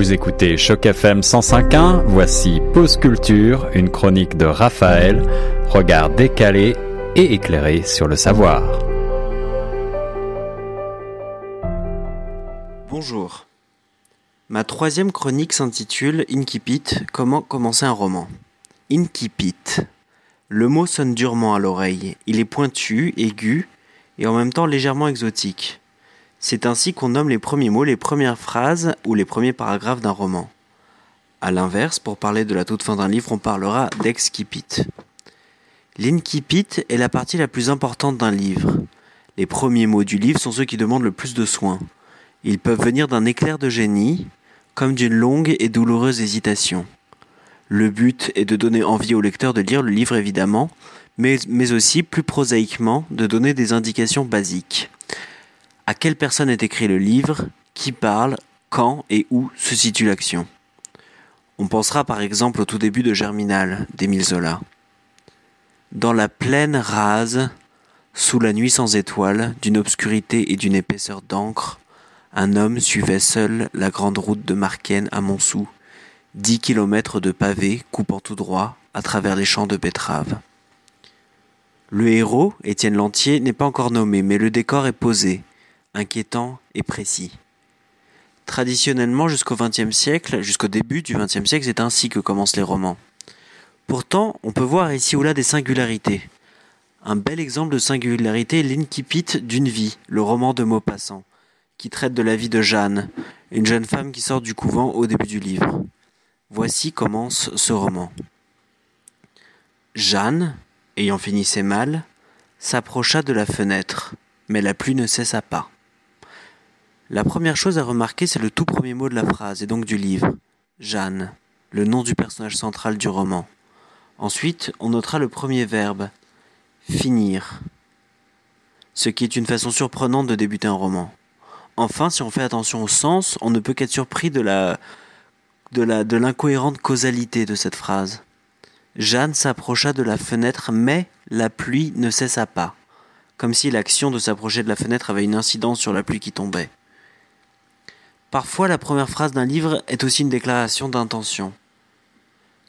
Vous écoutez Choc FM 105.1, voici Pause Culture, une chronique de Raphaël, regard décalé et éclairé sur le savoir. Bonjour. Ma troisième chronique s'intitule Inkipit, comment commencer un roman. Inkipit. Le mot sonne durement à l'oreille. Il est pointu, aigu et en même temps légèrement exotique. C'est ainsi qu'on nomme les premiers mots, les premières phrases ou les premiers paragraphes d'un roman. A l'inverse, pour parler de la toute fin d'un livre, on parlera d'excipit. L'incipit est la partie la plus importante d'un livre. Les premiers mots du livre sont ceux qui demandent le plus de soin. Ils peuvent venir d'un éclair de génie, comme d'une longue et douloureuse hésitation. Le but est de donner envie au lecteur de lire le livre évidemment, mais aussi, plus prosaïquement, de donner des indications basiques. À quelle personne est écrit le livre? Qui parle? Quand? Et où se situe l'action? On pensera par exemple au tout début de Germinal d'Émile Zola. Dans la plaine rase, sous la nuit sans étoiles, d'une obscurité et d'une épaisseur d'encre, un homme suivait seul la grande route de Marken à Montsou, dix kilomètres de pavés coupant tout droit à travers les champs de betteraves. Le héros, Étienne Lantier, n'est pas encore nommé, mais le décor est posé, inquiétant et précis. Traditionnellement, jusqu'au XXe siècle, jusqu'au début du XXe siècle, c'est ainsi que commencent les romans. Pourtant, on peut voir ici ou là des singularités. Un bel exemple de singularité est l'incipit d'une vie, le roman de Maupassant, qui traite de la vie de Jeanne, une jeune femme qui sort du couvent au début du livre. Voici commence ce roman. Jeanne, ayant fini ses malles, s'approcha de la fenêtre, mais la pluie ne cessa pas. La première chose à remarquer, c'est le tout premier mot de la phrase, et donc du livre. Jeanne, le nom du personnage central du roman. Ensuite, on notera le premier verbe, finir, ce qui est une façon surprenante de débuter un roman. Enfin, si on fait attention au sens, on ne peut qu'être surpris de la de l'incohérente causalité de cette phrase. Jeanne s'approcha de la fenêtre, mais la pluie ne cessa pas, comme si l'action de s'approcher de la fenêtre avait une incidence sur la pluie qui tombait. Parfois, la première phrase d'un livre est aussi une déclaration d'intention.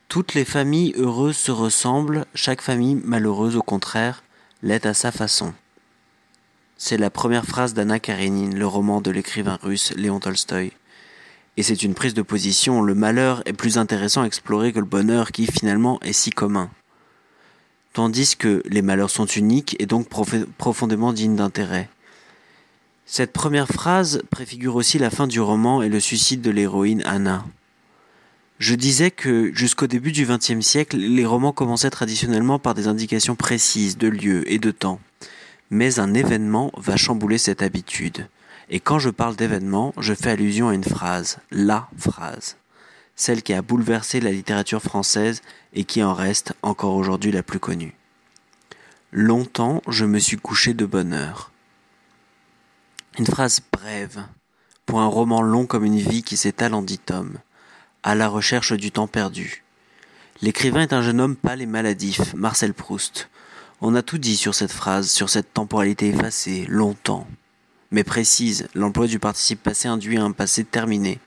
Toutes les familles heureuses se ressemblent, chaque famille malheureuse, au contraire, l'est à sa façon. C'est la première phrase d'Anna Karenine, le roman de l'écrivain russe Léon Tolstoï. Et c'est une prise de position, le malheur est plus intéressant à explorer que le bonheur qui finalement est si commun. Tandis que les malheurs sont uniques et donc profondément dignes d'intérêt. Cette première phrase préfigure aussi la fin du roman et le suicide de l'héroïne Anna. Je disais que jusqu'au début du XXe siècle, les romans commençaient traditionnellement par des indications précises de lieu et de temps. Mais un événement va chambouler cette habitude. Et quand je parle d'événement, je fais allusion à une phrase, la phrase, celle qui a bouleversé la littérature française et qui en reste encore aujourd'hui la plus connue. Longtemps, je me suis couché de bonne heure. Une phrase brève pour un roman long comme une vie qui s'étale en dix tomes, à la recherche du temps perdu. L'écrivain est un jeune homme pâle et maladif, Marcel Proust. On a tout dit sur cette phrase, sur cette temporalité effacée, longtemps. Mais précise, l'emploi du participe passé induit un passé terminé.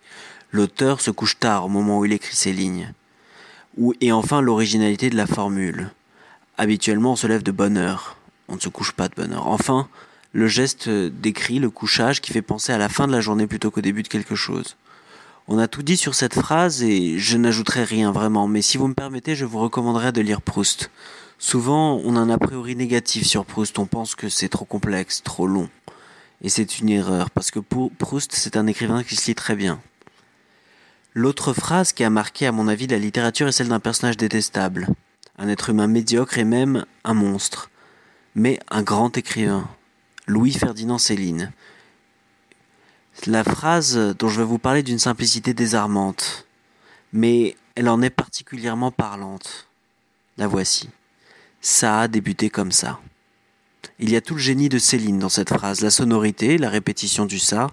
L'auteur se couche tard au moment où il écrit ces lignes. Et enfin l'originalité de la formule. Habituellement on se lève de bonne heure. On ne se couche pas de bonne heure. Enfin, le geste décrit le couchage qui fait penser à la fin de la journée plutôt qu'au début de quelque chose. On a tout dit sur cette phrase et je n'ajouterai rien vraiment, mais si vous me permettez, je vous recommanderais de lire Proust. Souvent, on a un a priori négatif sur Proust, on pense que c'est trop complexe, trop long. Et c'est une erreur, parce que pour Proust, c'est un écrivain qui se lit très bien. L'autre phrase qui a marqué, à mon avis, la littérature est celle d'un personnage détestable. Un être humain médiocre et même un monstre. Mais un grand écrivain. Louis-Ferdinand Céline. La phrase dont je vais vous parler d'une simplicité désarmante, mais elle en est particulièrement parlante. La voici. Ça a débuté comme ça. Il y a tout le génie de Céline dans cette phrase, la sonorité, la répétition du ça,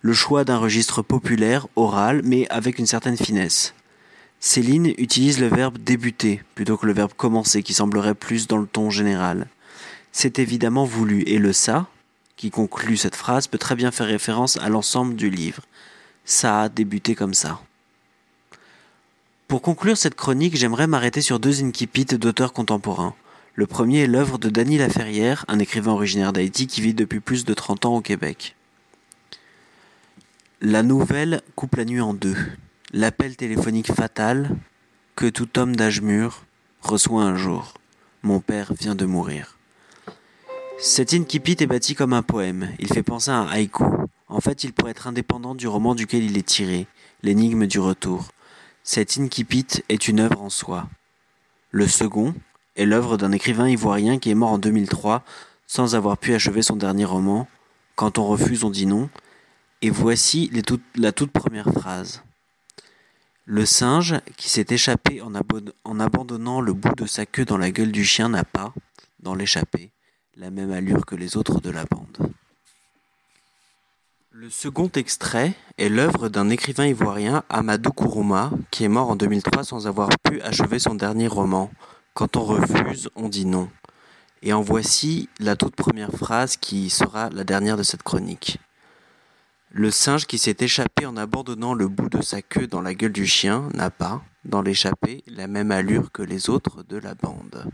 le choix d'un registre populaire, oral, mais avec une certaine finesse. Céline utilise le verbe débuter plutôt que le verbe commencer qui semblerait plus dans le ton général c'est évidemment voulu, et le ça, qui conclut cette phrase, peut très bien faire référence à l'ensemble du livre. Ça a débuté comme ça. Pour conclure cette chronique, j'aimerais m'arrêter sur deux incipits d'auteurs contemporains. Le premier est l'œuvre de Dany Laferrière, un écrivain originaire d'Haïti qui vit depuis plus de 30 ans au Québec. La nouvelle coupe la nuit en deux. L'appel téléphonique fatal que tout homme d'âge mûr reçoit un jour. Mon père vient de mourir. Cet incipit est bâti comme un poème. Il fait penser à un haïku. En fait, il pourrait être indépendant du roman duquel il est tiré, L'énigme du retour. Cet incipit est une œuvre en soi. Le second est l'œuvre d'un écrivain ivoirien qui est mort en 2003 sans avoir pu achever son dernier roman. Quand on refuse, on dit non. Et voici la toute première phrase. Le singe, qui s'est échappé en, en, abandonnant le bout de sa queue dans la gueule du chien, n'a pas, dans l'échappée, la même allure que les autres de la bande. Le second extrait est l'œuvre d'un écrivain ivoirien, Amadou Kourouma, qui est mort en 2003 sans avoir pu achever son dernier roman. Quand on refuse, on dit non. Et en voici la toute première phrase qui sera la dernière de cette chronique. Le singe qui s'est échappé en abandonnant le bout de sa queue dans la gueule du chien n'a pas, dans l'échappée, la même allure que les autres de la bande.